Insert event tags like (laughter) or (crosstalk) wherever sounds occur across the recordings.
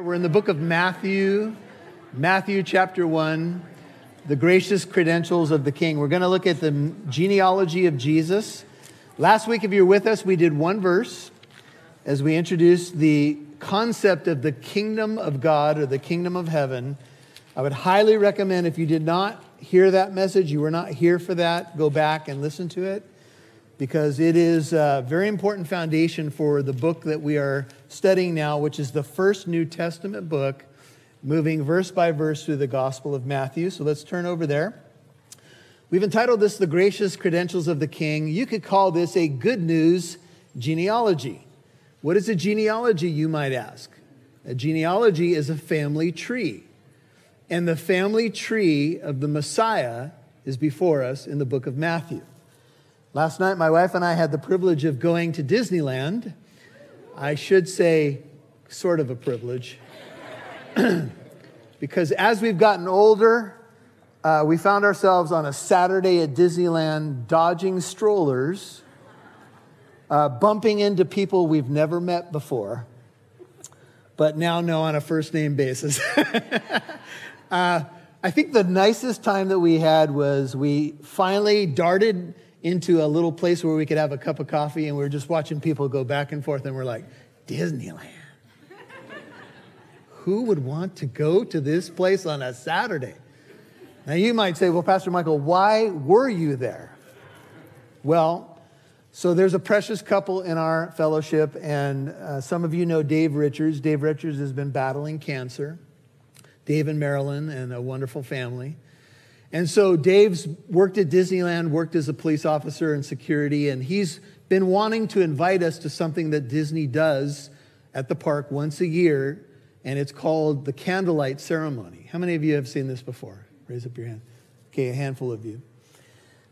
We're in the book of Matthew, Matthew chapter 1, the gracious credentials of the king. We're going to look at the genealogy of Jesus. Last week, if you're with us, we did one verse as we introduced the concept of the kingdom of God or the kingdom of heaven. I would highly recommend if you did not hear that message, you were not here for that, go back and listen to it because it is a very important foundation for the book that we are studying now, which is the first New Testament book, moving verse by verse through the Gospel of Matthew. So let's turn over there. We've entitled this The Gracious Credentials of the King. You could call this a good news genealogy. What is a genealogy, you might ask? A genealogy is a family tree. And the family tree of the Messiah is before us in the book of Matthew. Last night, my wife and I had the privilege of going to Disneyland. I should say, sort of a privilege. (clears throat) because as we've gotten older, uh, we found ourselves on a Saturday at Disneyland dodging strollers, uh, bumping into people we've never met before, but now know on a first name basis. (laughs) uh, I think the nicest time that we had was we finally darted into a little place where we could have a cup of coffee and we were just watching people go back and forth and we're like, Disneyland. Who would want to go to this place on a Saturday? Now you might say, well, Pastor Michael, why were you there? Well, so there's a precious couple in our fellowship, and uh, some of you know Dave Richards. Dave Richards has been battling cancer. Dave and Marilyn and a wonderful family. And so Dave's worked at Disneyland, worked as a police officer and security, and he's been wanting to invite us to something that Disney does at the park once a year, and it's called the candlelight ceremony. How many of you have seen this before? Raise up your hand. Okay, a handful of you.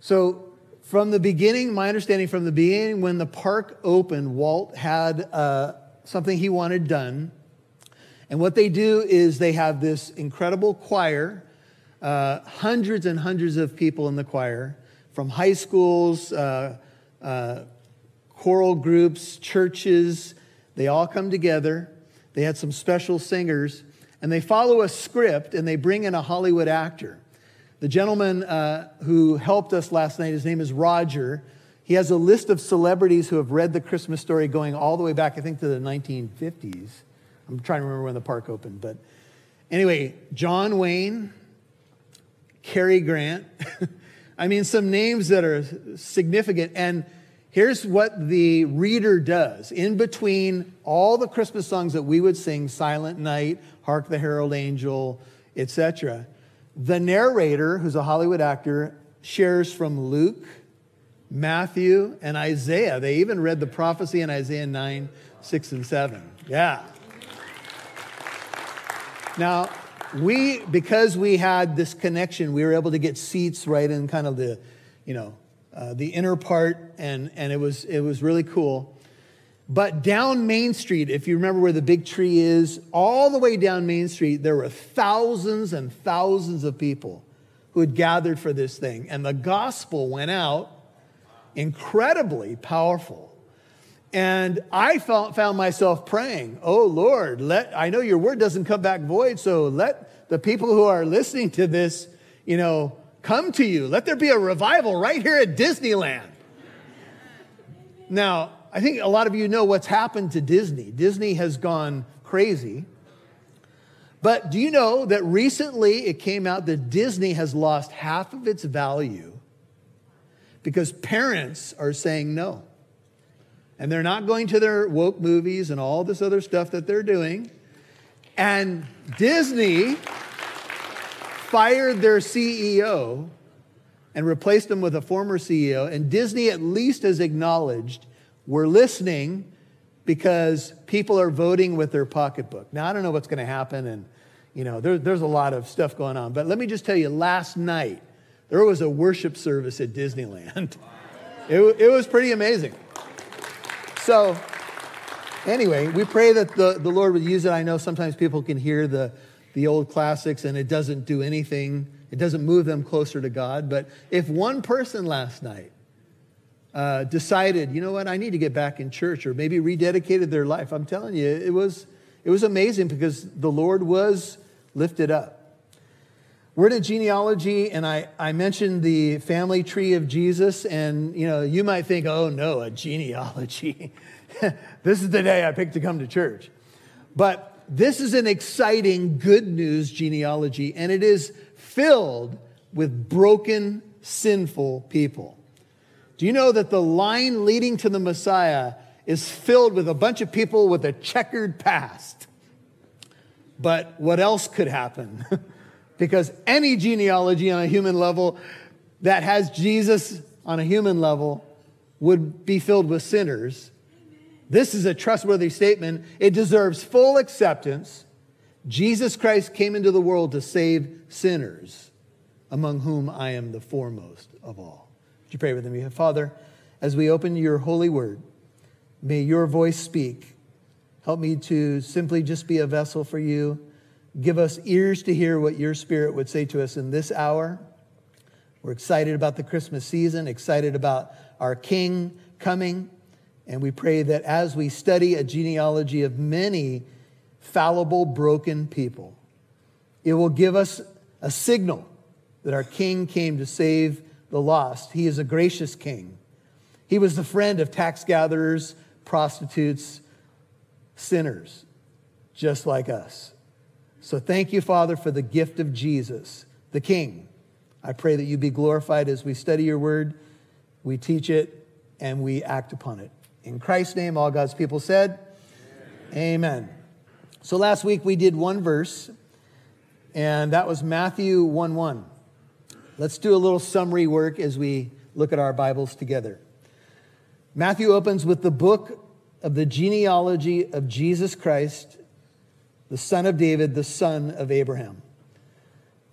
So, from the beginning, my understanding from the beginning, when the park opened, Walt had uh, something he wanted done. And what they do is they have this incredible choir uh, hundreds and hundreds of people in the choir from high schools, uh, uh, choral groups, churches. They all come together. They had some special singers, and they follow a script and they bring in a Hollywood actor. The gentleman uh, who helped us last night, his name is Roger. He has a list of celebrities who have read the Christmas story going all the way back, I think, to the 1950s. I'm trying to remember when the park opened. But anyway, John Wayne, Cary Grant. (laughs) I mean, some names that are significant. And here's what the reader does in between all the Christmas songs that we would sing Silent Night, Hark the Herald Angel, etc. The narrator, who's a Hollywood actor, shares from Luke, Matthew, and Isaiah. They even read the prophecy in Isaiah 9, 6, and 7. Yeah. Now, we, because we had this connection, we were able to get seats right in kind of the, you know, uh, the inner part, and, and it, was, it was really cool. But down Main Street, if you remember where the big tree is, all the way down Main Street, there were thousands and thousands of people who had gathered for this thing. And the gospel went out incredibly powerful. And I felt, found myself praying, Oh Lord, let, I know your word doesn't come back void, so let the people who are listening to this, you know, come to you. Let there be a revival right here at Disneyland. Now, I think a lot of you know what's happened to Disney. Disney has gone crazy. But do you know that recently it came out that Disney has lost half of its value because parents are saying no? And they're not going to their woke movies and all this other stuff that they're doing. And Disney fired their CEO and replaced him with a former CEO. And Disney at least has acknowledged we're listening because people are voting with their pocketbook. Now, I don't know what's going to happen, and you know, there, there's a lot of stuff going on. But let me just tell you, last night there was a worship service at Disneyland. (laughs) It, it was pretty amazing. So, anyway, we pray that the, the Lord would use it. I know sometimes people can hear the, the old classics and it doesn't do anything, it doesn't move them closer to God. But if one person last night uh, decided, you know what, I need to get back in church or maybe rededicated their life, I'm telling you, it was, it was amazing because the Lord was lifted up. We're in a genealogy, and I, I mentioned the family tree of Jesus, and you know, you might think, oh no, a genealogy. (laughs) this is the day I picked to come to church. But this is an exciting, good news genealogy, and it is filled with broken, sinful people. Do you know that the line leading to the Messiah is filled with a bunch of people with a checkered past? But what else could happen? (laughs) because any genealogy on a human level that has Jesus on a human level would be filled with sinners. This is a trustworthy statement. It deserves full acceptance. Jesus Christ came into the world to save sinners, among whom I am the foremost of all. Would you pray with me? Father, as we open your holy word, may your voice speak. Help me to simply just be a vessel for you Give us ears to hear what your spirit would say to us in this hour. We're excited about the Christmas season, excited about our King coming. And we pray that as we study a genealogy of many fallible, broken people, it will give us a signal that our King came to save the lost. He is a gracious King. He was the friend of tax gatherers, prostitutes, sinners, just like us. So thank you, Father, for the gift of Jesus, the King. I pray that you be glorified as we study your word, we teach it, and we act upon it. In Christ's name, all God's people said, Amen. Amen. So last week we did one verse, and that was Matthew 1 1. Let's do a little summary work as we look at our Bibles together. Matthew opens with the book of the genealogy of Jesus Christ the son of David, the son of Abraham.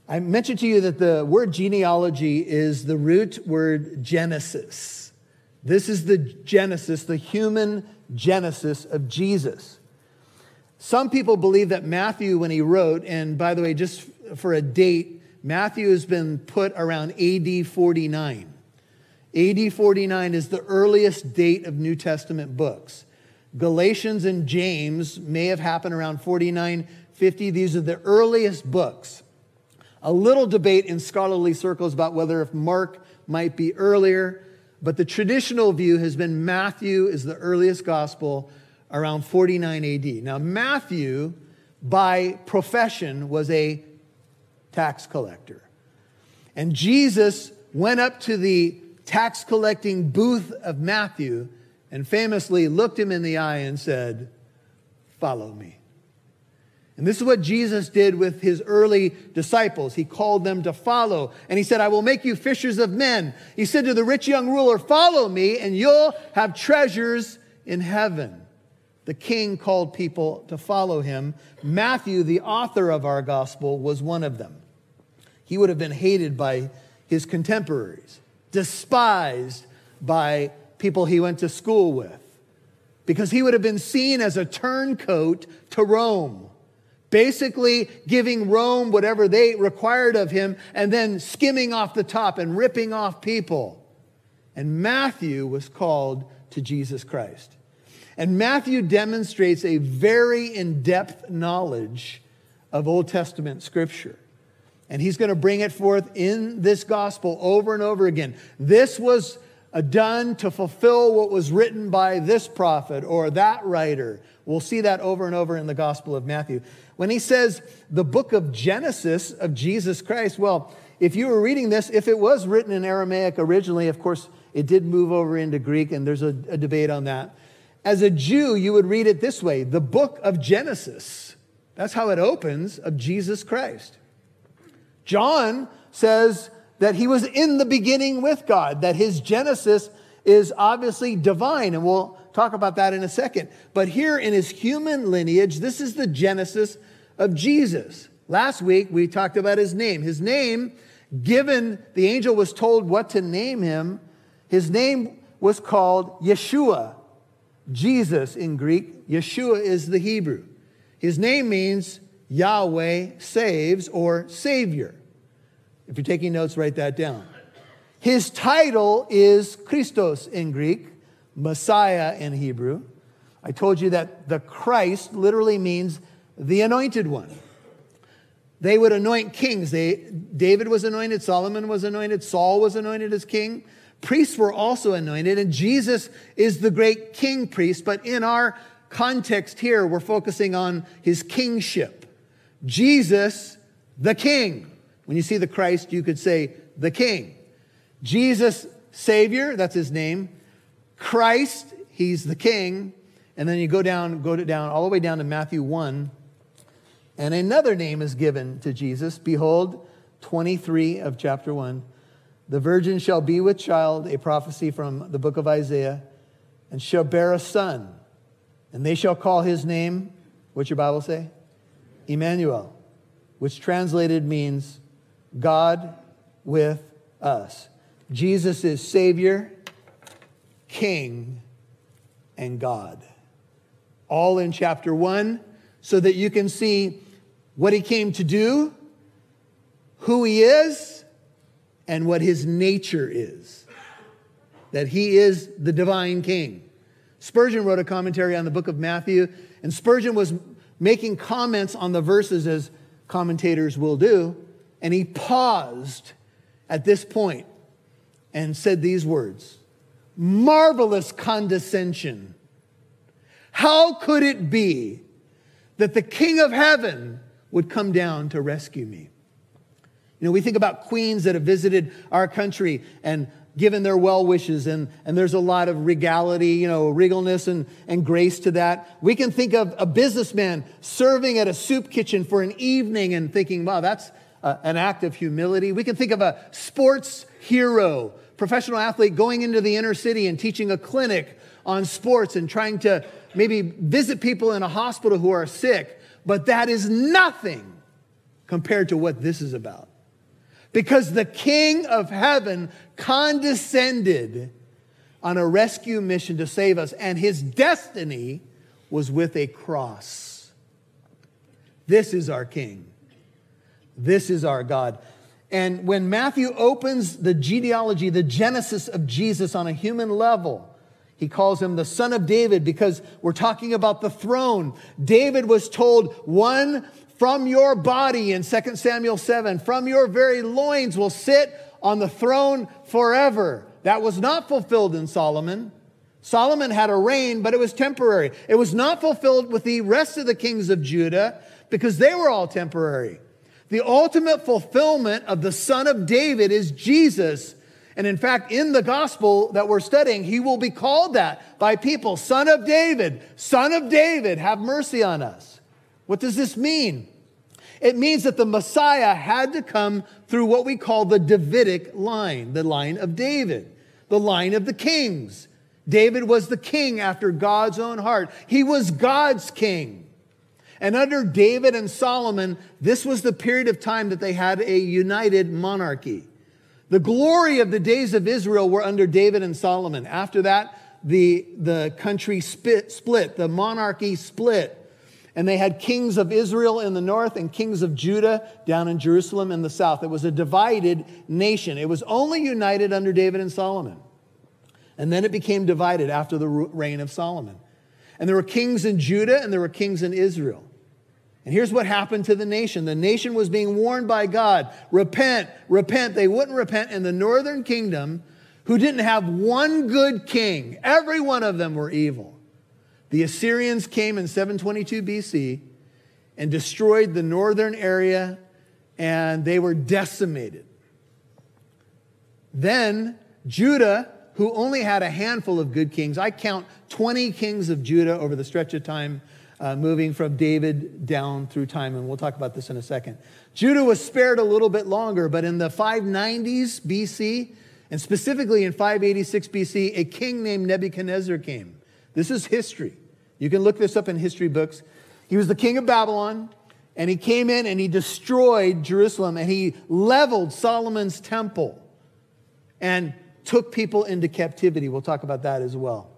I mentioned to you that the word genealogy is the root word Genesis. This is the Genesis, the human Genesis of Jesus. Some people believe that Matthew, when he wrote, and by the way, just for a date, Matthew has been put around AD 49. AD 49 is the earliest date of New Testament books. Galatians and James may have happened around 4950. These are the earliest books. A little debate in scholarly circles about whether if Mark might be earlier, but the traditional view has been Matthew is the earliest gospel around 49 AD. Now, Matthew, by profession, was a tax collector. And Jesus went up to the tax collecting booth of Matthew and famously looked him in the eye and said, Follow me. And this is what Jesus did with his early disciples. He called them to follow. And he said, I will make you fishers of men. He said to the rich young ruler, Follow me, and you'll have treasures in heaven. The king called people to follow him. Matthew, the author of our gospel, was one of them. He would have been hated by his contemporaries, despised by people he went to school with because he would have been seen as a turncoat to Rome, basically giving Rome whatever they required of him and then skimming off the top and ripping off people. And Matthew was called to Jesus Christ. And Matthew demonstrates a very in depth knowledge of Old Testament scripture. And he's going to bring it forth in this gospel over and over again. This was done to fulfill what was written by this prophet or that writer. We'll see that over and over in the Gospel of Matthew. When he says the book of Genesis of Jesus Christ, well, if you were reading this, if it was written in Aramaic originally, of course, it did move over into Greek, and there's a, a debate on that. As a Jew, you would read it this way the book of Genesis. That's how it opens of Jesus Christ. John says that he was in the beginning with God, that his Genesis is obviously divine, and we'll talk about that in a second. But here in his human lineage, this is the Genesis of Jesus. Last week, we talked about his name. His name, given the angel was told what to name him, his name was called Yeshua. Jesus in Greek, Yeshua is the Hebrew. His name means Yahweh saves or Savior. If you're taking notes, write that down. His title is Christos in Greek, Messiah in Hebrew. I told you that the Christ literally means the anointed one. They would anoint kings. They, David was anointed, Solomon was anointed, Saul was anointed as king. Priests were also anointed, and Jesus is the great king priest. But in our context here, we're focusing on his kingship. Jesus, the king. When you see the Christ, you could say the king. Jesus, Savior, that's his name. Christ, he's the king. And then you go down, go down, all the way down to Matthew 1. And another name is given to Jesus. Behold, 23 of chapter 1. The virgin shall be with child, a prophecy from the book of Isaiah, and shall bear a son. And they shall call his name, what's your Bible say? Emmanuel, which translated means God with us. Jesus is Savior, King, and God. All in chapter one, so that you can see what he came to do, who he is, and what his nature is. That he is the divine king. Spurgeon wrote a commentary on the book of Matthew, and Spurgeon was making comments on the verses as commentators will do, and he paused at this point and said these words Marvelous condescension. How could it be that the King of heaven would come down to rescue me? You know, we think about queens that have visited our country and given their well wishes, and, and there's a lot of regality, you know, regalness and, and grace to that. We can think of a businessman serving at a soup kitchen for an evening and thinking, wow, that's a, an act of humility. We can think of a sports hero, professional athlete going into the inner city and teaching a clinic on sports and trying to maybe visit people in a hospital who are sick, but that is nothing compared to what this is about because the King of heaven condescended on a rescue mission to save us, and his destiny was with a cross. This is our King. This is our God. And when Matthew opens the genealogy, the genesis of Jesus on a human level, he calls him the son of David because we're talking about the throne. David was told one from your body in 2 Samuel 7, from your very loins will sit on the throne forever. That was not fulfilled in Solomon. Solomon had a reign, but it was temporary. It was not fulfilled with the rest of the kings of Judah because they were all temporary. The ultimate fulfillment of the son of David is Jesus. And in fact, in the gospel that we're studying, he will be called that by people Son of David, Son of David, have mercy on us. What does this mean? It means that the Messiah had to come through what we call the Davidic line, the line of David, the line of the kings. David was the king after God's own heart. He was God's king. And under David and Solomon, this was the period of time that they had a united monarchy. The glory of the days of Israel were under David and Solomon. After that, the, the country split, split, the monarchy split. And they had kings of Israel in the north and kings of Judah down in Jerusalem in the south. It was a divided nation. It was only united under David and Solomon. And then it became divided after the reign of Solomon. And there were kings in Judah and there were kings in Israel. And here's what happened to the nation the nation was being warned by God repent, repent. They wouldn't repent in the northern kingdom, who didn't have one good king. Every one of them were evil. The Assyrians came in 722 BC and destroyed the northern area, and they were decimated. Then Judah, who only had a handful of good kings, I count 20 kings of Judah over the stretch of time, uh, moving from David down through time, and we'll talk about this in a second. Judah was spared a little bit longer, but in the 590s BC, and specifically in 586 BC, a king named Nebuchadnezzar came. This is history. You can look this up in history books. He was the king of Babylon, and he came in and he destroyed Jerusalem and he leveled Solomon's temple and took people into captivity. We'll talk about that as well.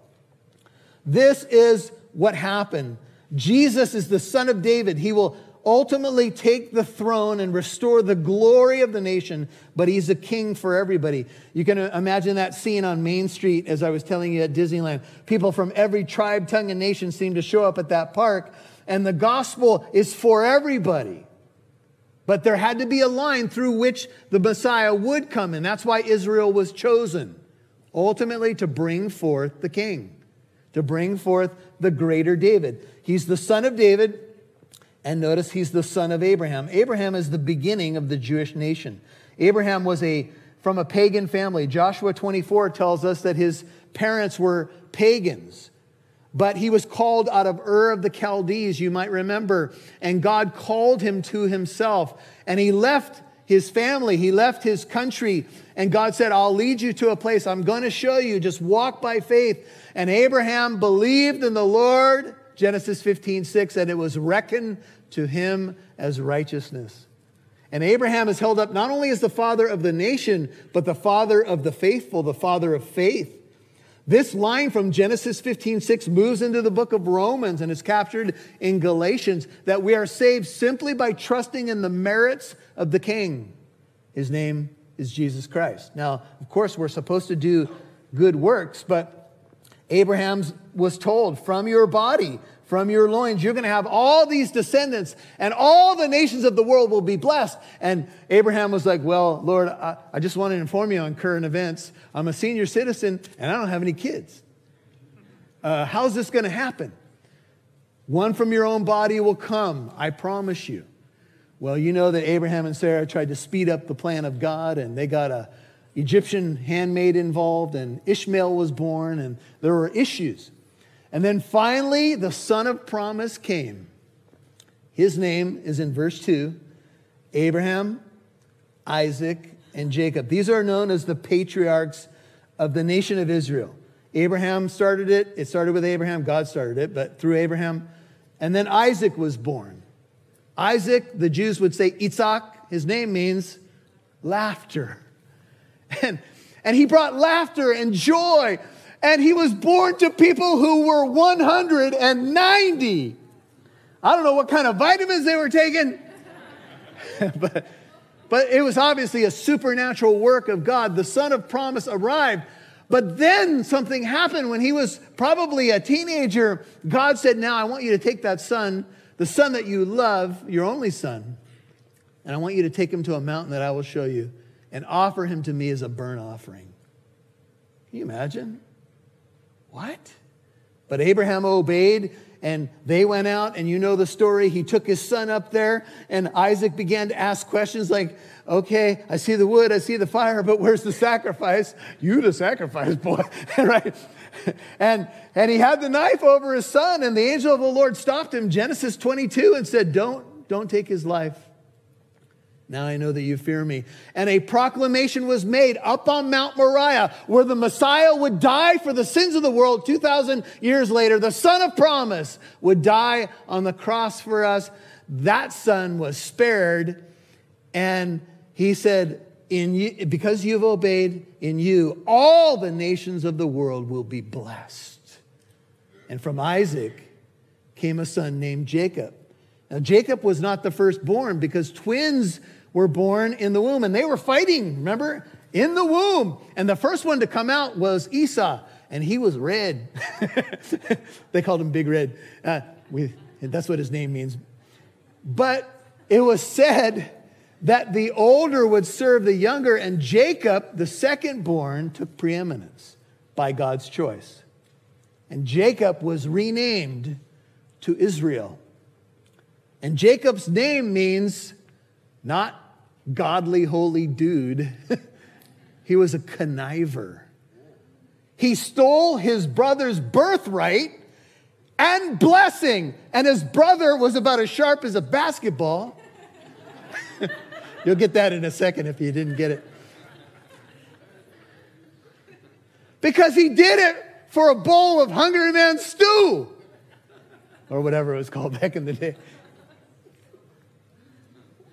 This is what happened. Jesus is the son of David. He will ultimately take the throne and restore the glory of the nation, but he's a king for everybody. You can imagine that scene on Main Street, as I was telling you at Disneyland. People from every tribe, tongue, and nation seem to show up at that park, and the gospel is for everybody. But there had to be a line through which the Messiah would come, and that's why Israel was chosen ultimately to bring forth the king, to bring forth the greater David. He's the son of David, and notice he's the son of Abraham. Abraham is the beginning of the Jewish nation. Abraham was a from a pagan family. Joshua 24 tells us that his parents were pagans. But he was called out of Ur of the Chaldees, you might remember, and God called him to himself. And he left his family, he left his country, and God said, I'll lead you to a place. I'm going to show you. Just walk by faith. And Abraham believed in the Lord, Genesis 15, 6, and it was reckoned to him as righteousness. And Abraham is held up not only as the father of the nation, but the father of the faithful, the father of faith. This line from Genesis 15, 6 moves into the book of Romans and is captured in Galatians that we are saved simply by trusting in the merits of the King. His name is Jesus Christ. Now, of course, we're supposed to do good works, but Abraham was told, from your body, from your loins. You're going to have all these descendants, and all the nations of the world will be blessed. And Abraham was like, Well, Lord, I, I just want to inform you on current events. I'm a senior citizen, and I don't have any kids. Uh, how's this going to happen? One from your own body will come, I promise you. Well, you know that Abraham and Sarah tried to speed up the plan of God, and they got a Egyptian handmaid involved, and Ishmael was born, and there were issues. And then finally, the son of promise came. His name is in verse 2 Abraham, Isaac, and Jacob. These are known as the patriarchs of the nation of Israel. Abraham started it. It started with Abraham. God started it, but through Abraham. And then Isaac was born. Isaac, the Jews would say Isaac. His name means laughter. (laughs) And, and he brought laughter and joy and he was born to people who were 190. I don't know what kind of vitamins they were taking, (laughs) but, but it was obviously a supernatural work of God. The son of promise arrived. But then something happened when he was probably a teenager. God said, Now I want you to take that son, the son that you love, your only son, and I want you to take him to a mountain that I will show you and offer him to me as a burnt offering. Can you imagine? What? But Abraham obeyed and they went out, and you know the story. He took his son up there, and Isaac began to ask questions like, Okay, I see the wood, I see the fire, but where's the sacrifice? You, the sacrifice, (laughs) boy, (laughs) right? And, and he had the knife over his son, and the angel of the Lord stopped him, Genesis 22, and said, Don't, don't take his life. Now I know that you fear me. And a proclamation was made up on Mount Moriah where the Messiah would die for the sins of the world 2,000 years later. The Son of Promise would die on the cross for us. That son was spared. And he said, in you, because you've obeyed in you, all the nations of the world will be blessed. And from Isaac came a son named Jacob. Now, Jacob was not the firstborn because twins were born in the womb and they were fighting, remember? In the womb. And the first one to come out was Esau, and he was red. (laughs) they called him Big Red. Uh, we, that's what his name means. But it was said that the older would serve the younger, and Jacob, the second born, took preeminence by God's choice. And Jacob was renamed to Israel. And Jacob's name means not godly, holy dude. (laughs) he was a conniver. He stole his brother's birthright and blessing, and his brother was about as sharp as a basketball. (laughs) You'll get that in a second if you didn't get it. Because he did it for a bowl of Hungry Man stew, or whatever it was called (laughs) back in the day.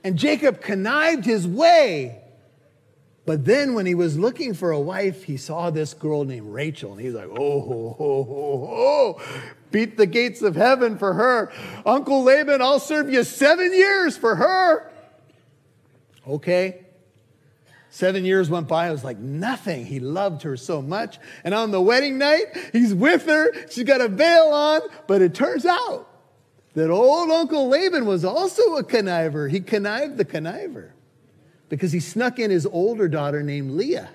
And Jacob connived his way. But then when he was looking for a wife, he saw this girl named Rachel, and he's like, oh, beat the gates of heaven for her. Uncle Laban, I'll serve you seven years for her. Okay. Seven years went by. It was like nothing. He loved her so much. And on the wedding night, he's with her. She's got a veil on. But it turns out that old Uncle Laban was also a conniver. He connived the conniver because he snuck in his older daughter named Leah,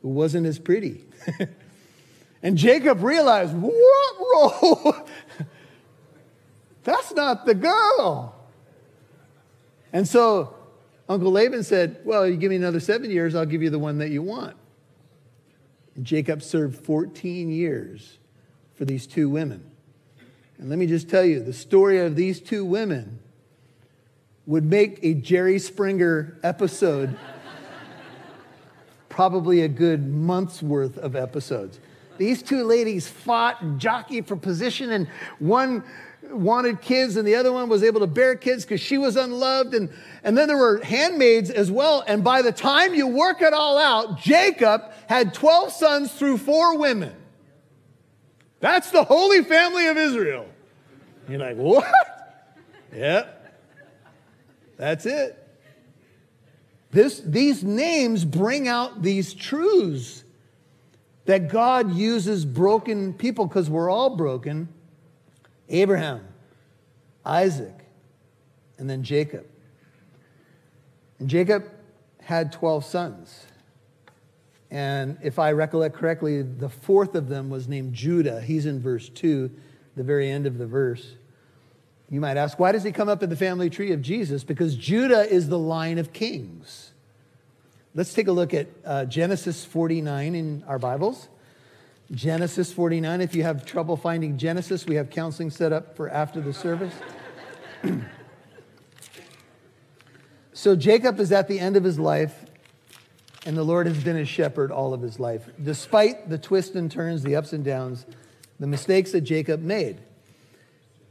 who wasn't as pretty. (laughs) and Jacob realized, what? role? (laughs) That's not the girl. And so Uncle Laban said, Well, you give me another seven years, I'll give you the one that you want. And Jacob served 14 years for these two women. And let me just tell you the story of these two women would make a Jerry Springer episode probably a good month's worth of episodes. These two ladies fought and jockeyed for position, and one wanted kids and the other one was able to bear kids because she was unloved. And, and then there were handmaids as well. And by the time you work it all out, Jacob had 12 sons through four women. That's the holy family of Israel. You're like, what? yeah. That's it. This, these names bring out these truths that God uses broken people because we're all broken Abraham, Isaac, and then Jacob. And Jacob had 12 sons. And if I recollect correctly, the fourth of them was named Judah. He's in verse 2, the very end of the verse. You might ask, why does he come up in the family tree of Jesus? Because Judah is the line of kings. Let's take a look at uh, Genesis 49 in our Bibles. Genesis 49. If you have trouble finding Genesis, we have counseling set up for after the service. (clears throat) so Jacob is at the end of his life, and the Lord has been his shepherd all of his life, despite the twists and turns, the ups and downs, the mistakes that Jacob made.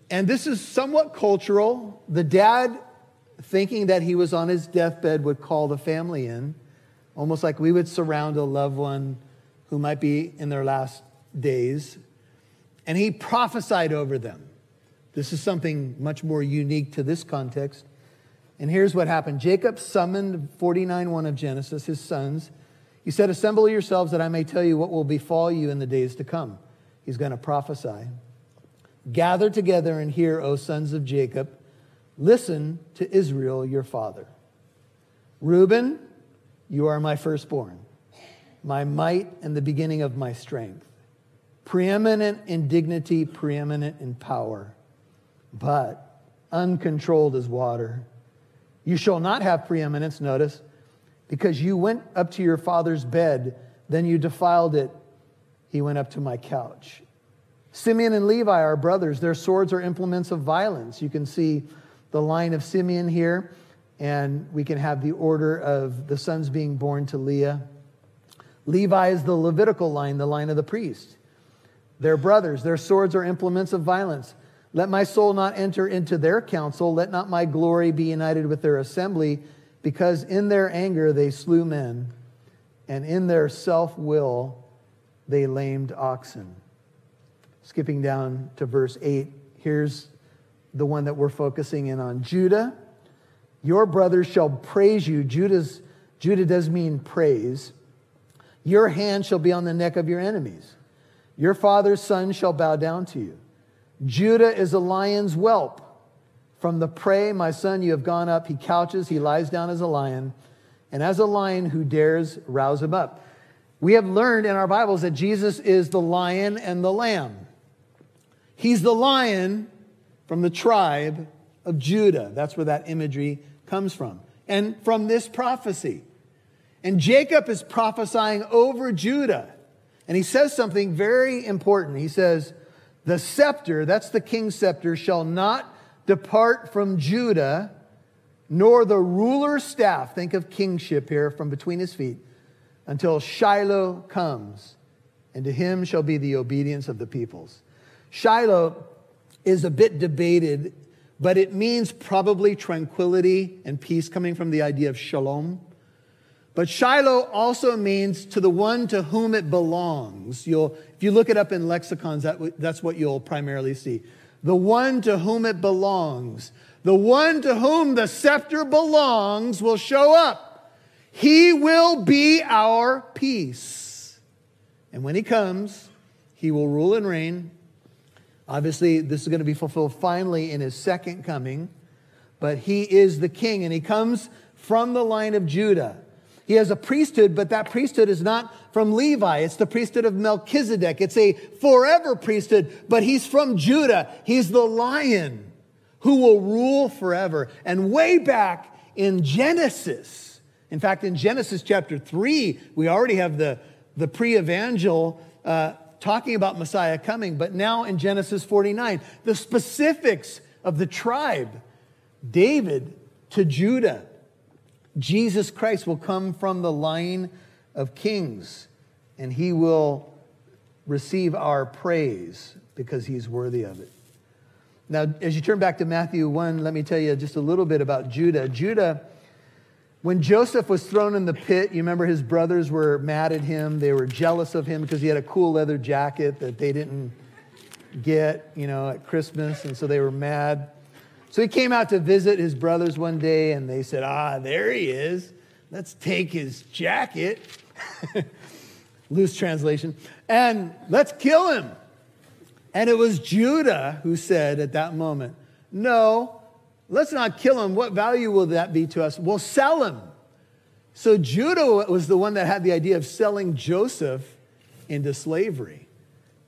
And this is somewhat cultural. The dad, thinking that he was on his deathbed, would call the family in, almost like we would surround a loved one who might be in their last days, and he prophesied over them. This is something much more unique to this context. And here's what happened Jacob summoned 49 1 of Genesis, his sons. He said, Assemble yourselves that I may tell you what will befall you in the days to come. He's going to prophesy. Gather together and hear, O sons of Jacob. Listen to Israel, your father. Reuben, you are my firstborn my might and the beginning of my strength, preeminent in dignity, preeminent in power, but uncontrolled as water. You shall not have preeminence, notice, because you went up to your father's bed, then you defiled it. He went up to my couch. Simeon and Levi are brothers. Their swords are implements of violence. You can see the line of Simeon here, and we can have the order of the sons being born to Leah. Levi is the Levitical line, the line of the priest. Their brothers, their swords are implements of violence. Let my soul not enter into their council. Let not my glory be united with their assembly, because in their anger they slew men, and in their self will they lamed oxen. Skipping down to verse 8, here's the one that we're focusing in on Judah. Your brothers shall praise you. Judah's, Judah does mean praise. Your hand shall be on the neck of your enemies. Your father's son shall bow down to you. Judah is a lion's whelp. From the prey, my son, you have gone up. He couches, he lies down as a lion, and as a lion who dares rouse him up. We have learned in our Bibles that Jesus is the lion and the lamb. He's the lion from the tribe of Judah. That's where that imagery comes from. And from this prophecy. And Jacob is prophesying over Judah. And he says something very important. He says, The scepter, that's the king's scepter, shall not depart from Judah, nor the ruler's staff, think of kingship here, from between his feet, until Shiloh comes, and to him shall be the obedience of the peoples. Shiloh is a bit debated, but it means probably tranquility and peace, coming from the idea of shalom. But Shiloh also means to the one to whom it belongs. You'll, if you look it up in lexicons, that, that's what you'll primarily see. The one to whom it belongs. The one to whom the scepter belongs will show up. He will be our peace. And when he comes, he will rule and reign. Obviously, this is going to be fulfilled finally in his second coming, but he is the king and he comes from the line of Judah. He has a priesthood, but that priesthood is not from Levi. It's the priesthood of Melchizedek. It's a forever priesthood, but he's from Judah. He's the lion who will rule forever. And way back in Genesis, in fact, in Genesis chapter 3, we already have the, the pre evangel uh, talking about Messiah coming. But now in Genesis 49, the specifics of the tribe David to Judah Jesus Christ will come from the line of kings, and he will receive our praise because he's worthy of it. Now, as you turn back to Matthew 1, let me tell you just a little bit about Judah. Judah, when Joseph was thrown in the pit, you remember his brothers were mad at him. They were jealous of him because he had a cool leather jacket that they didn't get, you know, at Christmas, and so they were mad. So he came out to visit his brothers one day, and they said, Ah, there he is. Let's take his jacket. (laughs) Loose translation. And let's kill him. And it was Judah who said at that moment, No, let's not kill him. What value will that be to us? We'll sell him. So Judah was the one that had the idea of selling Joseph into slavery.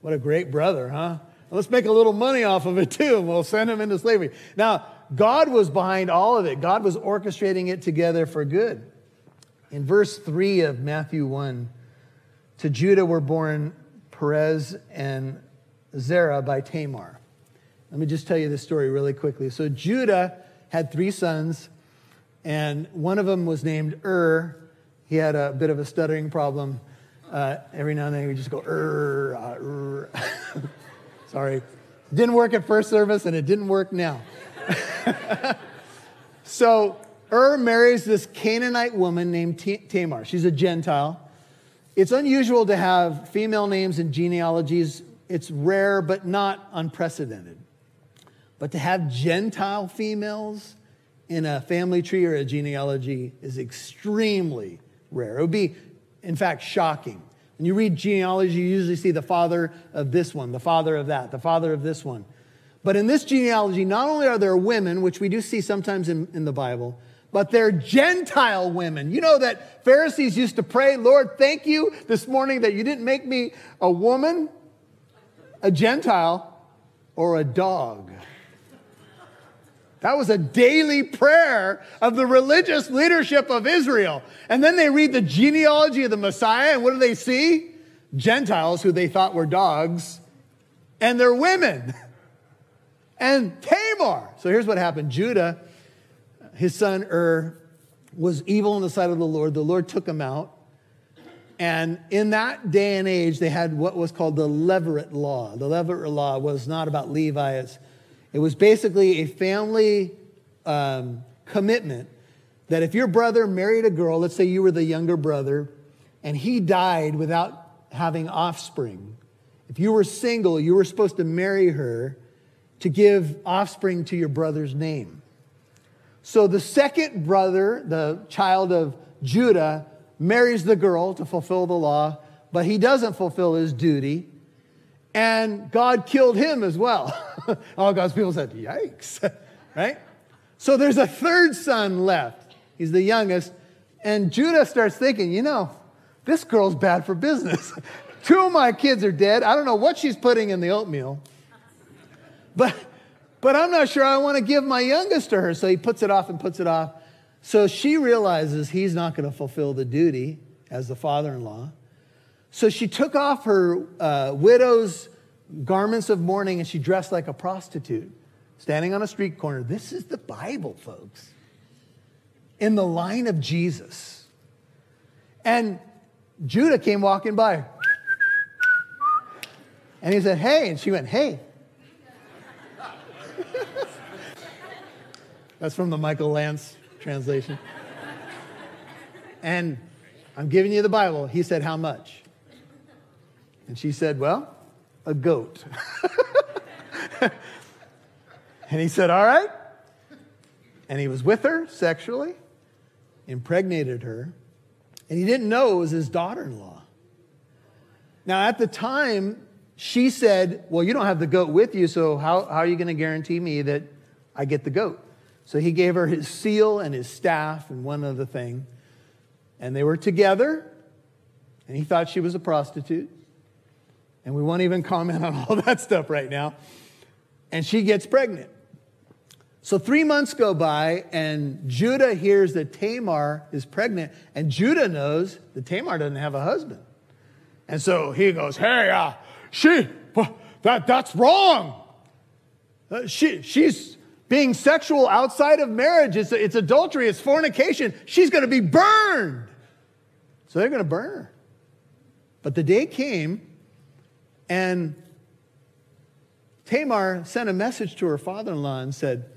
What a great brother, huh? Let's make a little money off of it too, and we'll send him into slavery. Now, God was behind all of it, God was orchestrating it together for good. In verse 3 of Matthew 1, to Judah were born Perez and Zerah by Tamar. Let me just tell you this story really quickly. So, Judah had three sons, and one of them was named Ur. He had a bit of a stuttering problem. Uh, every now and then he would just go, Ur, uh, Ur. (laughs) Sorry. Didn't work at first service and it didn't work now. (laughs) so Ur marries this Canaanite woman named Tamar. She's a Gentile. It's unusual to have female names in genealogies. It's rare, but not unprecedented. But to have Gentile females in a family tree or a genealogy is extremely rare. It would be, in fact, shocking. When you read genealogy, you usually see the father of this one, the father of that, the father of this one. But in this genealogy, not only are there women, which we do see sometimes in, in the Bible, but they're Gentile women. You know that Pharisees used to pray, Lord, thank you this morning that you didn't make me a woman, a Gentile, or a dog. That was a daily prayer of the religious leadership of Israel. And then they read the genealogy of the Messiah, and what do they see? Gentiles who they thought were dogs, and they're women. (laughs) And Tamar. So here's what happened Judah, his son Ur, was evil in the sight of the Lord. The Lord took him out. And in that day and age, they had what was called the Levirate law. The Levirate law was not about Levi, it was basically a family um, commitment that if your brother married a girl, let's say you were the younger brother, and he died without having offspring, if you were single, you were supposed to marry her to give offspring to your brother's name. So the second brother, the child of Judah, marries the girl to fulfill the law, but he doesn't fulfill his duty. And God killed him as well. (laughs) All God's people said, Yikes, (laughs) right? So there's a third son left. He's the youngest. And Judah starts thinking, you know, this girl's bad for business. (laughs) Two of my kids are dead. I don't know what she's putting in the oatmeal. But, but I'm not sure I want to give my youngest to her. So he puts it off and puts it off. So she realizes he's not going to fulfill the duty as the father in law. So she took off her uh, widow's garments of mourning and she dressed like a prostitute, standing on a street corner. This is the Bible, folks, in the line of Jesus. And Judah came walking by. And he said, Hey. And she went, Hey. (laughs) That's from the Michael Lance translation. And I'm giving you the Bible. He said, How much? And she said, Well, a goat. (laughs) and he said, All right. And he was with her sexually, impregnated her, and he didn't know it was his daughter in law. Now, at the time, she said, Well, you don't have the goat with you, so how, how are you going to guarantee me that I get the goat? So he gave her his seal and his staff and one other thing. And they were together, and he thought she was a prostitute. And we won't even comment on all (laughs) that stuff right now. And she gets pregnant. So three months go by, and Judah hears that Tamar is pregnant, and Judah knows that Tamar doesn't have a husband. And so he goes, Hey, uh, she, that, that's wrong. Uh, she, she's being sexual outside of marriage. It's, it's adultery, it's fornication. She's going to be burned. So they're going to burn her. But the day came, and Tamar sent a message to her father in law and said,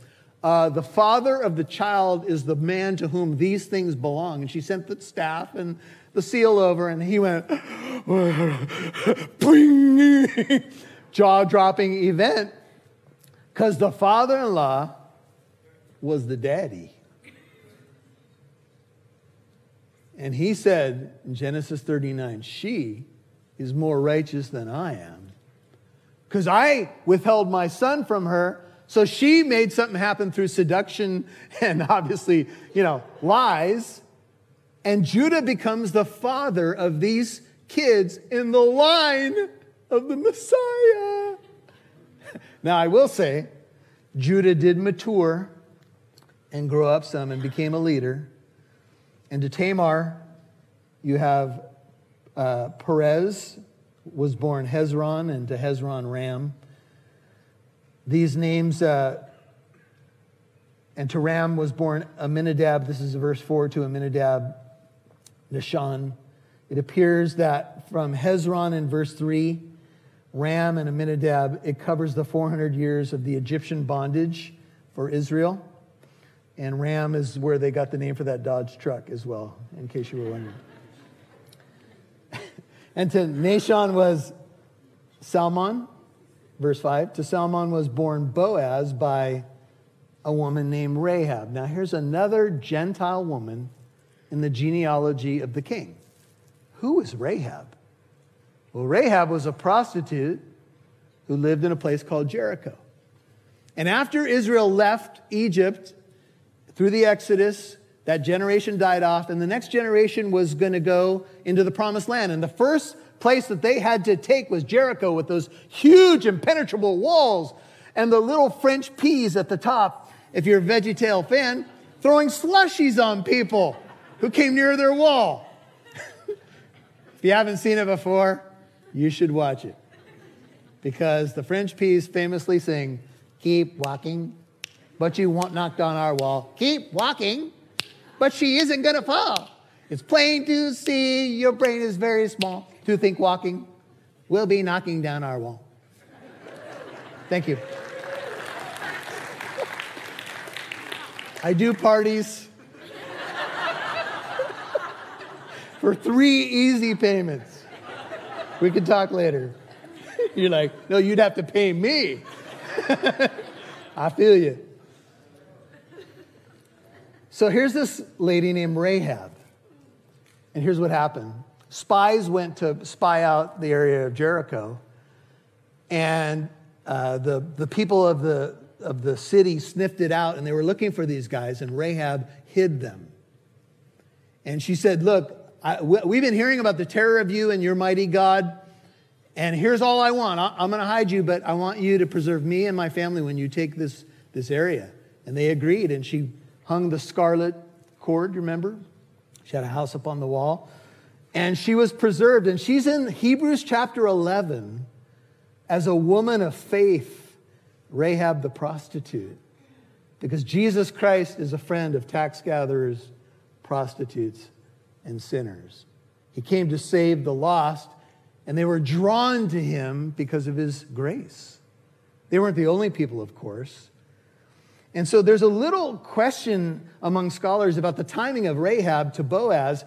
uh, The father of the child is the man to whom these things belong. And she sent the staff and the seal over, and he went, (laughs) (laughs) jaw dropping event, because the father in law was the daddy. And he said in Genesis 39, She is more righteous than I am. Because I withheld my son from her, so she made something happen through seduction (laughs) and obviously, you know, lies. And Judah becomes the father of these kids in the line of the Messiah. (laughs) Now, I will say, Judah did mature and grow up some and became a leader. And to Tamar, you have uh, Perez was born Hezron, and to Hezron, Ram. These names, uh, and to Ram was born Aminadab. This is verse 4 to Aminadab, Nahshon. It appears that from Hezron in verse 3, Ram and Aminadab, it covers the 400 years of the Egyptian bondage for Israel. And Ram is where they got the name for that Dodge truck as well, in case you were wondering. And to Nahshon was Salmon, verse 5. To Salmon was born Boaz by a woman named Rahab. Now, here's another Gentile woman in the genealogy of the king. Who is Rahab? Well, Rahab was a prostitute who lived in a place called Jericho. And after Israel left Egypt through the Exodus, that generation died off, and the next generation was going to go into the promised land. And the first place that they had to take was Jericho with those huge impenetrable walls and the little French peas at the top, if you're a VeggieTale fan, throwing slushies on people who came near their wall. (laughs) if you haven't seen it before, you should watch it. Because the French peas famously sing, Keep walking, but you won't knock down our wall. Keep walking, but she isn't going to fall. It's plain to see your brain is very small to think walking will be knocking down our wall. Thank you. I do parties (laughs) for three easy payments. We can talk later. (laughs) You're like, no, you'd have to pay me. (laughs) I feel you. So here's this lady named Rahab. And here's what happened spies went to spy out the area of Jericho. And uh, the, the people of the, of the city sniffed it out and they were looking for these guys, and Rahab hid them. And she said, Look, I, we've been hearing about the terror of you and your mighty God. And here's all I want. I'm going to hide you, but I want you to preserve me and my family when you take this, this area. And they agreed. And she hung the scarlet cord, you remember? She had a house up on the wall. And she was preserved. And she's in Hebrews chapter 11 as a woman of faith, Rahab the prostitute. Because Jesus Christ is a friend of tax gatherers, prostitutes, and sinners. He came to save the lost, and they were drawn to him because of his grace. They weren't the only people, of course. And so there's a little question among scholars about the timing of Rahab to Boaz.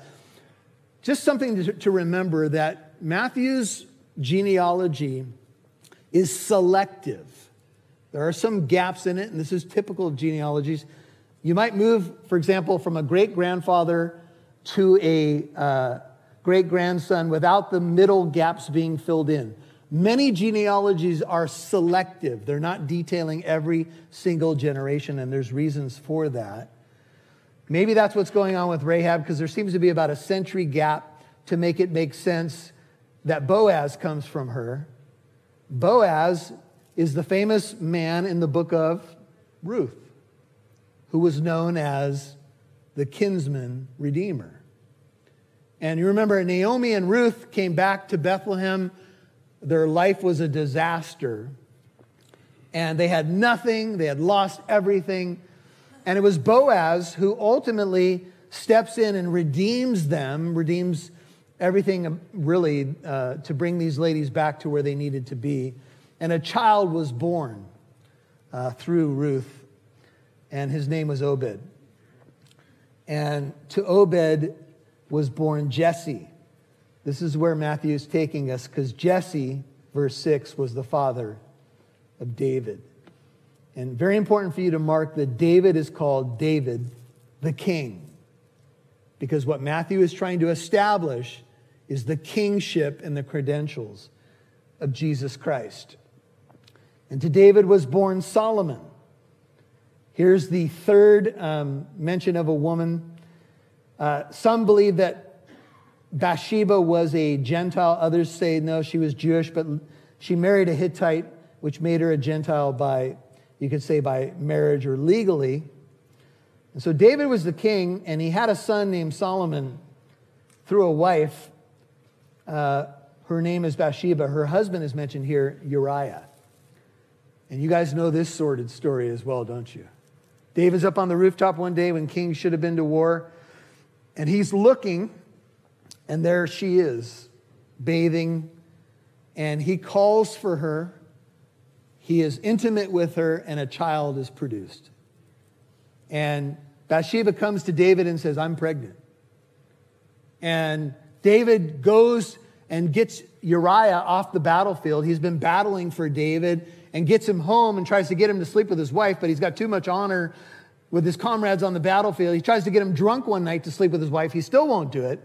just something to, remember that Matthew's genealogy is selective. There are some gaps in it, and this is typical of genealogies. You might move, for example, from a great grandfather to a uh, great grandson without the middle gaps being filled in. Many genealogies are selective, they're not detailing every single generation, and there's reasons for that. Maybe that's what's going on with Rahab because there seems to be about a century gap to make it make sense that Boaz comes from her. Boaz is the famous man in the book of Ruth, who was known as the kinsman redeemer. And you remember Naomi and Ruth came back to Bethlehem. Their life was a disaster. And they had nothing, they had lost everything. And it was Boaz who ultimately steps in and redeems them, redeems everything really uh, to bring these ladies back to where they needed to be. And a child was born uh, through Ruth, and his name was Obed. And to Obed was born Jesse. This is where Matthew is taking us because Jesse, verse 6, was the father of David. And very important for you to mark that David is called David the king. Because what Matthew is trying to establish is the kingship and the credentials of Jesus Christ. And to David was born Solomon. Here's the third um, mention of a woman. Uh, some believe that Bathsheba was a Gentile. Others say no, she was Jewish, but she married a Hittite, which made her a Gentile by, you could say, by marriage or legally. And so David was the king, and he had a son named Solomon through a wife uh, her name is Bathsheba. Her husband is mentioned here, Uriah. And you guys know this sordid story as well, don't you? David's up on the rooftop one day when kings should have been to war, and he's looking, and there she is, bathing, and he calls for her. He is intimate with her, and a child is produced. And Bathsheba comes to David and says, I'm pregnant. And David goes and gets Uriah off the battlefield. He's been battling for David and gets him home and tries to get him to sleep with his wife, but he's got too much honor with his comrades on the battlefield. He tries to get him drunk one night to sleep with his wife. He still won't do it.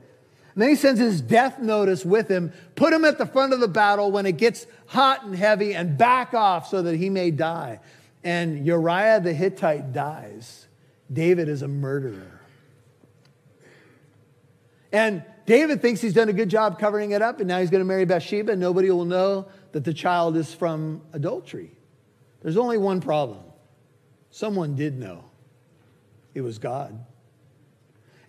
And then he sends his death notice with him, put him at the front of the battle when it gets hot and heavy, and back off so that he may die. And Uriah the Hittite dies. David is a murderer. And David thinks he's done a good job covering it up, and now he's going to marry Bathsheba, and nobody will know that the child is from adultery. There's only one problem someone did know it was God.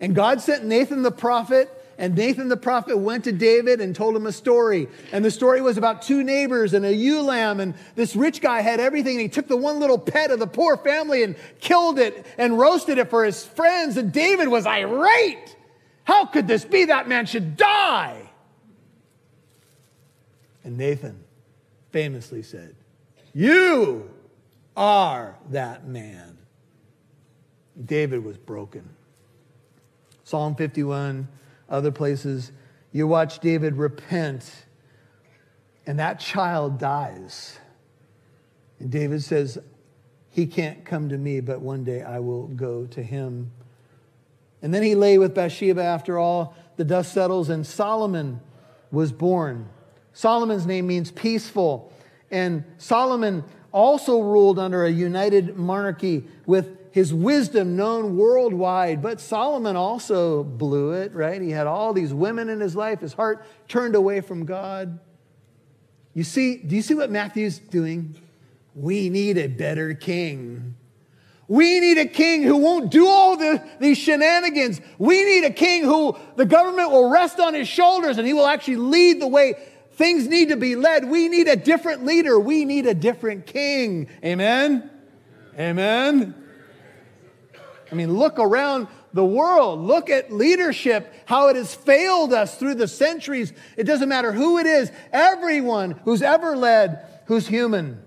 And God sent Nathan the prophet, and Nathan the prophet went to David and told him a story. And the story was about two neighbors and a ewe lamb. And this rich guy had everything. And he took the one little pet of the poor family and killed it and roasted it for his friends. And David was irate. How could this be? That man should die. And Nathan famously said, You are that man. David was broken. Psalm 51, other places, you watch David repent, and that child dies. And David says, He can't come to me, but one day I will go to him. And then he lay with Bathsheba after all the dust settles, and Solomon was born. Solomon's name means peaceful. And Solomon also ruled under a united monarchy with his wisdom known worldwide. But Solomon also blew it, right? He had all these women in his life. His heart turned away from God. You see, do you see what Matthew's doing? We need a better king. We need a king who won't do all the, these shenanigans. We need a king who the government will rest on his shoulders and he will actually lead the way things need to be led. We need a different leader. We need a different king. Amen? Amen? I mean, look around the world. Look at leadership, how it has failed us through the centuries. It doesn't matter who it is, everyone who's ever led, who's human,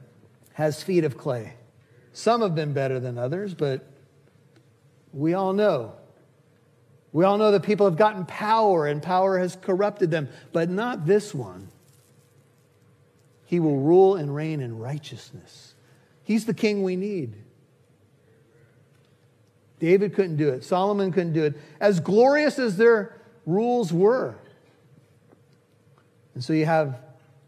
has feet of clay. Some have been better than others, but we all know We all know that people have gotten power and power has corrupted them, but not this one. He will rule and reign in righteousness. He's the king we need. David couldn't do it. Solomon couldn't do it. As glorious as their rules were. And so you have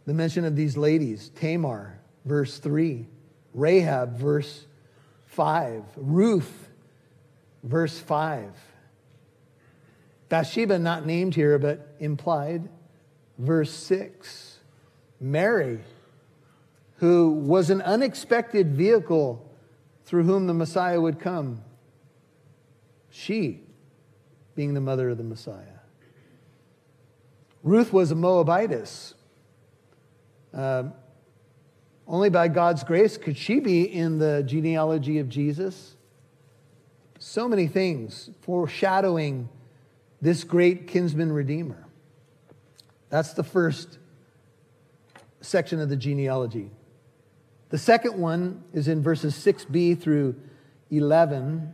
the mention of these ladies Tamar, verse 3, Rahab, verse 5, Ruth, verse 5. Bathsheba, not named here, but implied, verse 6. Mary, who was an unexpected vehicle through whom the Messiah would come. She being the mother of the Messiah. Ruth was a Moabitess. Uh, only by God's grace could she be in the genealogy of Jesus. So many things foreshadowing this great kinsman redeemer. That's the first section of the genealogy. The second one is in verses 6b through 11.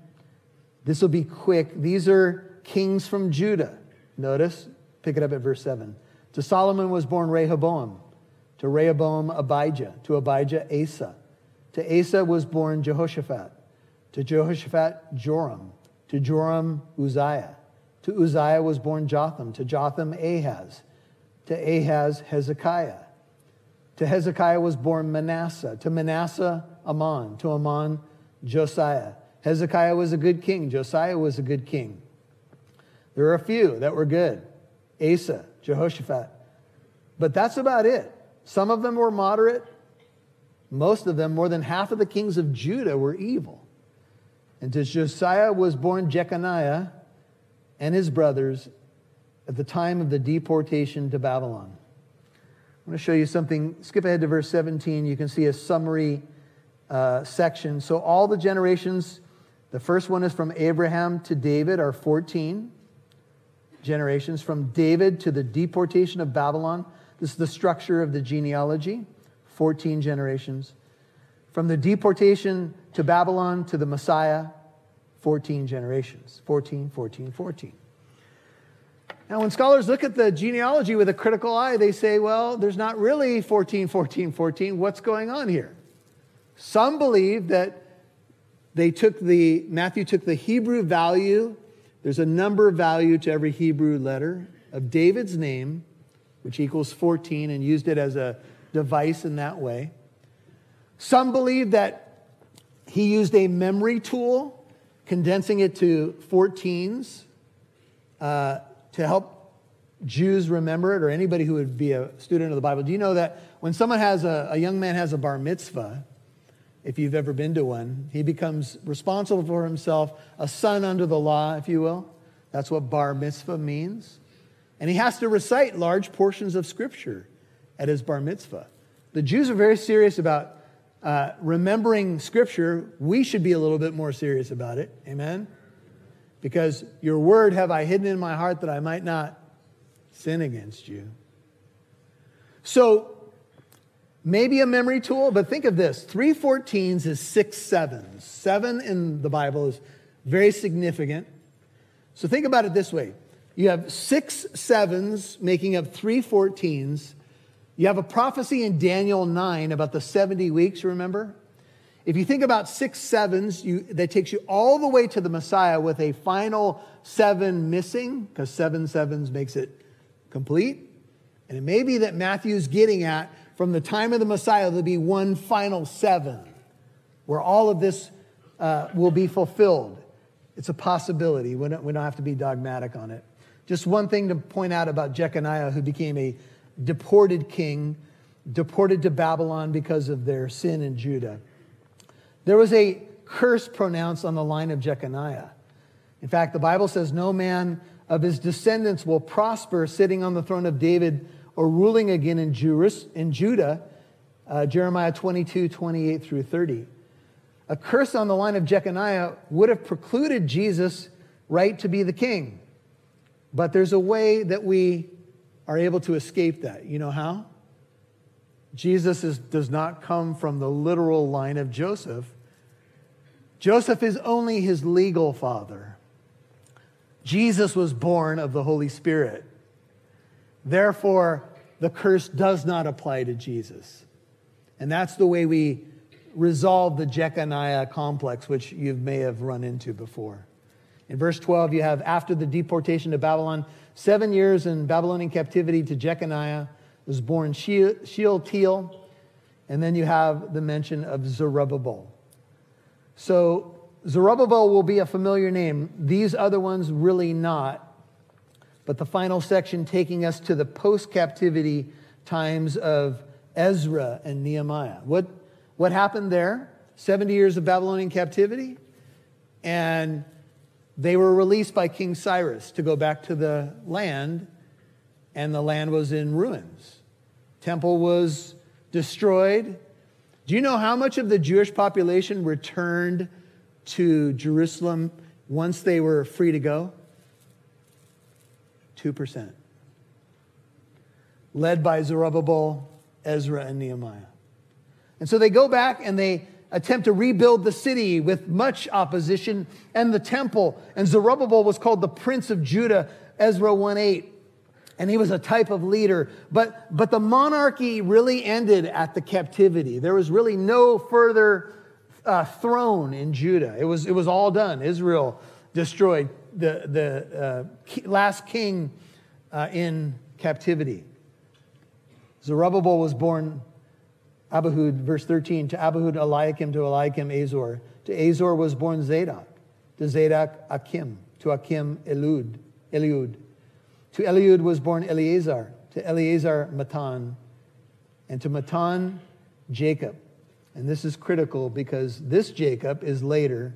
This will be quick. These are kings from Judah. Notice, pick it up at verse 7. To Solomon was born Rehoboam, to Rehoboam, Abijah, to Abijah, Asa. To Asa was born Jehoshaphat, to Jehoshaphat, Joram, to Joram, Uzziah. To Uzziah was born Jotham, to Jotham, Ahaz, to Ahaz, Hezekiah to Hezekiah was born Manasseh. To Manasseh, Amon. To Amon, Josiah. Hezekiah was a good king. Josiah was a good king. There are a few that were good Asa, Jehoshaphat. But that's about it. Some of them were moderate. Most of them, more than half of the kings of Judah, were evil. And to Josiah was born Jeconiah and his brothers at the time of the deportation to Babylon. I'm going to show you something. Skip ahead to verse 17. You can see a summary uh, section. So, all the generations, the first one is from Abraham to David, are 14 generations. From David to the deportation of Babylon, this is the structure of the genealogy 14 generations. From the deportation to Babylon to the Messiah, 14 generations. 14, 14, 14. Now, when scholars look at the genealogy with a critical eye, they say, well, there's not really 14, 14, 14. What's going on here? Some believe that they took the, Matthew took the Hebrew value, there's a number value to every Hebrew letter of David's name, which equals 14, and used it as a device in that way. Some believe that he used a memory tool, condensing it to 14s. Uh, to help Jews remember it or anybody who would be a student of the Bible. Do you know that when someone has a, a young man has a bar mitzvah, if you've ever been to one, he becomes responsible for himself, a son under the law, if you will. That's what bar mitzvah means. And he has to recite large portions of scripture at his bar mitzvah. The Jews are very serious about uh, remembering scripture. We should be a little bit more serious about it. Amen? Because your word have I hidden in my heart that I might not sin against you. So, maybe a memory tool, but think of this three 14s is six sevens. Seven in the Bible is very significant. So, think about it this way you have six sevens making up three 14s. You have a prophecy in Daniel 9 about the 70 weeks, remember? If you think about six sevens, you, that takes you all the way to the Messiah with a final seven missing, because seven sevens makes it complete. And it may be that Matthew's getting at from the time of the Messiah, there'll be one final seven where all of this uh, will be fulfilled. It's a possibility. We don't, we don't have to be dogmatic on it. Just one thing to point out about Jeconiah, who became a deported king, deported to Babylon because of their sin in Judah. There was a curse pronounced on the line of Jeconiah. In fact, the Bible says, No man of his descendants will prosper sitting on the throne of David or ruling again in, in Judah. Uh, Jeremiah 22, 28 through 30. A curse on the line of Jeconiah would have precluded Jesus' right to be the king. But there's a way that we are able to escape that. You know how? Jesus is, does not come from the literal line of Joseph. Joseph is only his legal father. Jesus was born of the Holy Spirit. Therefore, the curse does not apply to Jesus. And that's the way we resolve the Jeconiah complex, which you may have run into before. In verse 12, you have after the deportation to Babylon, seven years in Babylonian captivity to Jeconiah was born Shealtiel, and then you have the mention of Zerubbabel. So Zerubbabel will be a familiar name. These other ones really not. But the final section taking us to the post captivity times of Ezra and Nehemiah. What, what happened there? 70 years of Babylonian captivity. And they were released by King Cyrus to go back to the land, and the land was in ruins. Temple was destroyed. Do you know how much of the Jewish population returned to Jerusalem once they were free to go? 2%. Led by Zerubbabel, Ezra, and Nehemiah. And so they go back and they attempt to rebuild the city with much opposition and the temple. And Zerubbabel was called the prince of Judah, Ezra 1 8. And he was a type of leader. But, but the monarchy really ended at the captivity. There was really no further uh, throne in Judah. It was, it was all done. Israel destroyed the, the uh, last king uh, in captivity. Zerubbabel was born Abihud, verse 13, to Abihud Eliakim, to Eliakim Azor. To Azor was born Zadok, to Zadok Achim, to Achim Elud, Eliud. To Eliud was born Eleazar, to Eleazar Matthan, and to Matthan Jacob. And this is critical because this Jacob is later,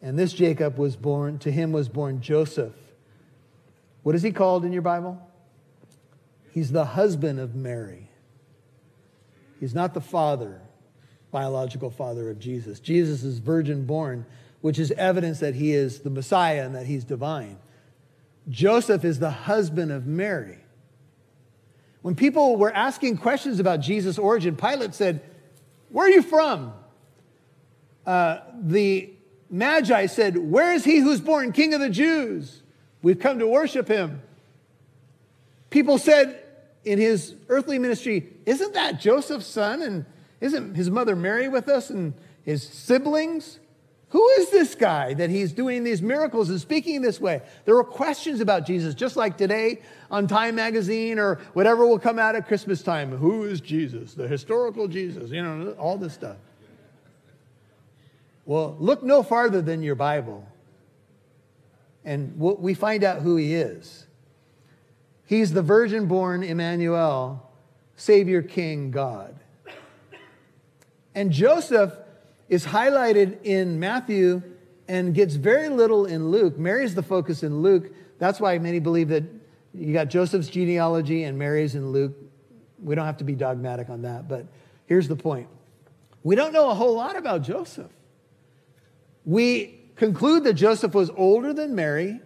and this Jacob was born, to him was born Joseph. What is he called in your Bible? He's the husband of Mary. He's not the father, biological father of Jesus. Jesus is virgin born, which is evidence that he is the Messiah and that he's divine. Joseph is the husband of Mary. When people were asking questions about Jesus' origin, Pilate said, Where are you from? Uh, the Magi said, Where is he who's born King of the Jews? We've come to worship him. People said, in his earthly ministry, isn't that Joseph's son? And isn't his mother Mary with us and his siblings? Who is this guy that he's doing these miracles and speaking this way? There were questions about Jesus, just like today on Time Magazine or whatever will come out at Christmas time. Who is Jesus? The historical Jesus, you know, all this stuff. Well, look no farther than your Bible, and we find out who he is. He's the virgin born Emmanuel, Savior, King, God. And Joseph is highlighted in Matthew and gets very little in Luke. Mary's the focus in Luke. That's why many believe that you got Joseph's genealogy and Mary's in Luke. We don't have to be dogmatic on that, but here's the point. We don't know a whole lot about Joseph. We conclude that Joseph was older than Mary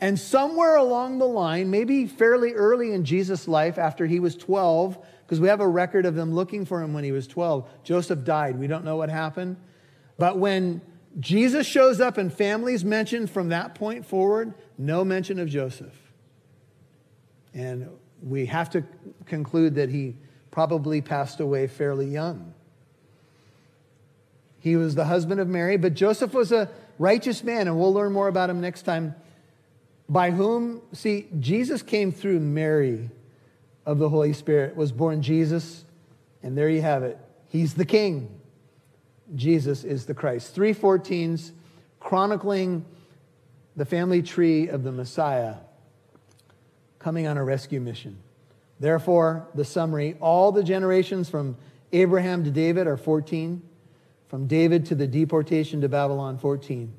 and somewhere along the line, maybe fairly early in Jesus' life, after he was 12, because we have a record of them looking for him when he was 12, Joseph died. We don't know what happened. But when Jesus shows up and families mentioned from that point forward, no mention of Joseph. And we have to conclude that he probably passed away fairly young. He was the husband of Mary, but Joseph was a righteous man, and we'll learn more about him next time by whom, see, Jesus came through Mary of the Holy Spirit, was born Jesus, and there you have it. He's the King. Jesus is the Christ. 314s chronicling the family tree of the Messiah coming on a rescue mission. Therefore, the summary all the generations from Abraham to David are 14, from David to the deportation to Babylon, 14,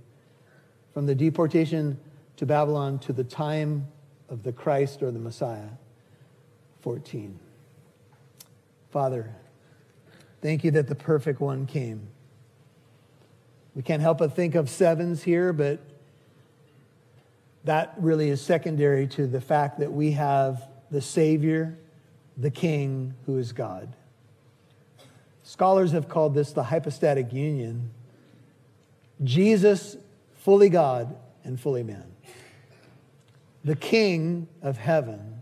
from the deportation to Babylon to the time of the Christ or the Messiah. 14. Father, thank you that the perfect one came. We can't help but think of sevens here, but that really is secondary to the fact that we have the Savior, the King, who is God. Scholars have called this the hypostatic union. Jesus, fully God and fully man. the King of heaven,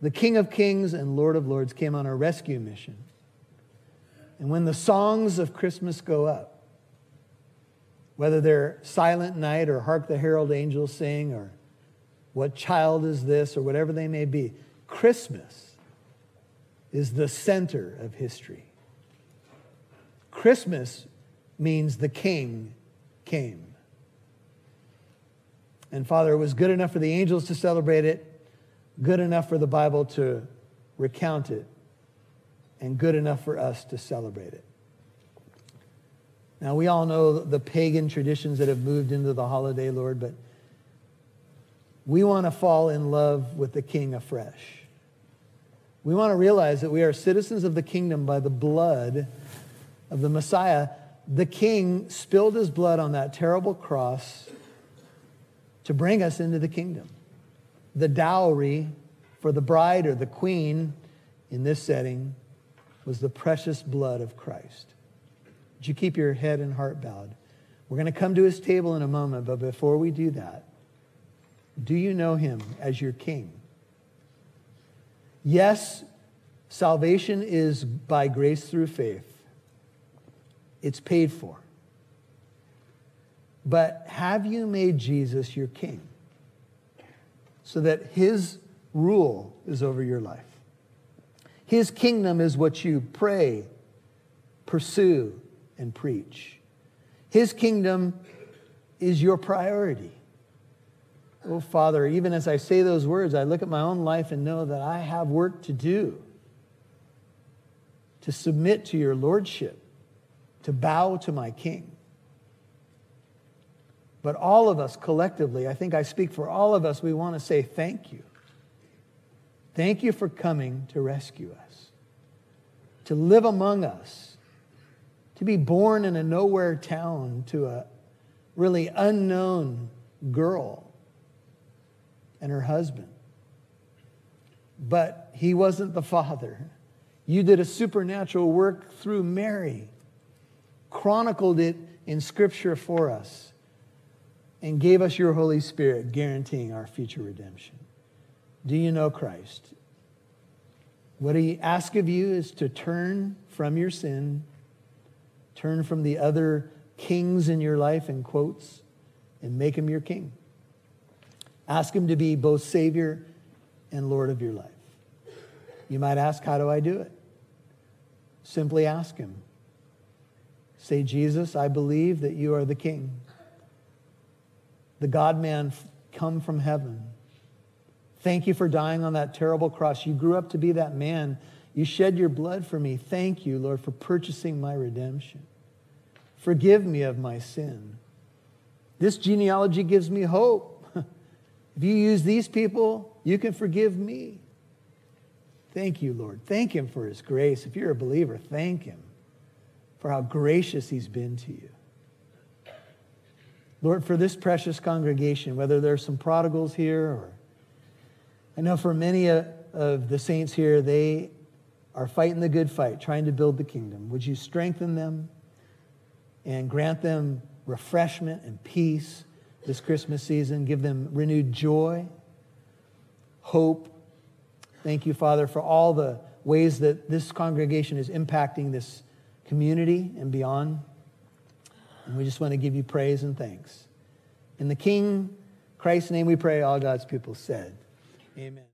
the King of kings and Lord of lords, came on a rescue mission. And when the songs of Christmas go up, whether they're Silent Night or Hark the Herald Angels Sing or What Child is This or whatever they may be, Christmas is the center of history. Christmas means the King came. And Father, it was good enough for the angels to celebrate it, good enough for the Bible to recount it, and good enough for us to celebrate it. Now, we all know the pagan traditions that have moved into the holiday, Lord, but we want to fall in love with the King afresh. We want to realize that we are citizens of the kingdom by the blood of the Messiah. The King spilled his blood on that terrible cross to bring us into the kingdom. The dowry for the bride or the queen in this setting was the precious blood of Christ. Would you keep your head and heart bowed? We're going to come to his table in a moment, but before we do that, do you know him as your king? Yes, salvation is by grace through faith, it's paid for. But have you made Jesus your king so that his rule is over your life? His kingdom is what you pray, pursue, and preach. His kingdom is your priority. Oh, Father, even as I say those words, I look at my own life and know that I have work to do to submit to your lordship, to bow to my king. But all of us collectively, I think I speak for all of us, we want to say thank you. Thank you for coming to rescue us, to live among us, to be born in a nowhere town to a really unknown girl and her husband. But he wasn't the father. You did a supernatural work through Mary, chronicled it in Scripture for us and gave us your Holy Spirit, guaranteeing our future redemption. Do you know Christ? What he asks of you is to turn from your sin, turn from the other kings in your life, in quotes, and make him your king. Ask him to be both Savior and Lord of your life. You might ask, How do I do it? Simply ask him. Say, Jesus, I believe that you are the King the God man come from heaven. Thank you for dying on that terrible cross. You grew up to be that man. You shed your blood for me. Thank you, Lord, for purchasing my redemption. Forgive me of my sin. This genealogy gives me hope. (laughs) If you use these people, you can forgive me. Thank you, Lord. Thank Him for His grace. If you're a believer, thank Him for how gracious He's been to you. Lord, for this precious congregation, whether there's some prodigals here or I know for many of the saints here, they are fighting the good fight, trying to build the kingdom. Would you strengthen them and grant them refreshment and peace this Christmas season? Give them renewed joy, hope. Thank you, Father, for all the ways that this congregation is impacting this community and beyond. And we just want to give you praise and thanks. In the King Christ's name we pray, all God's people said, Amen.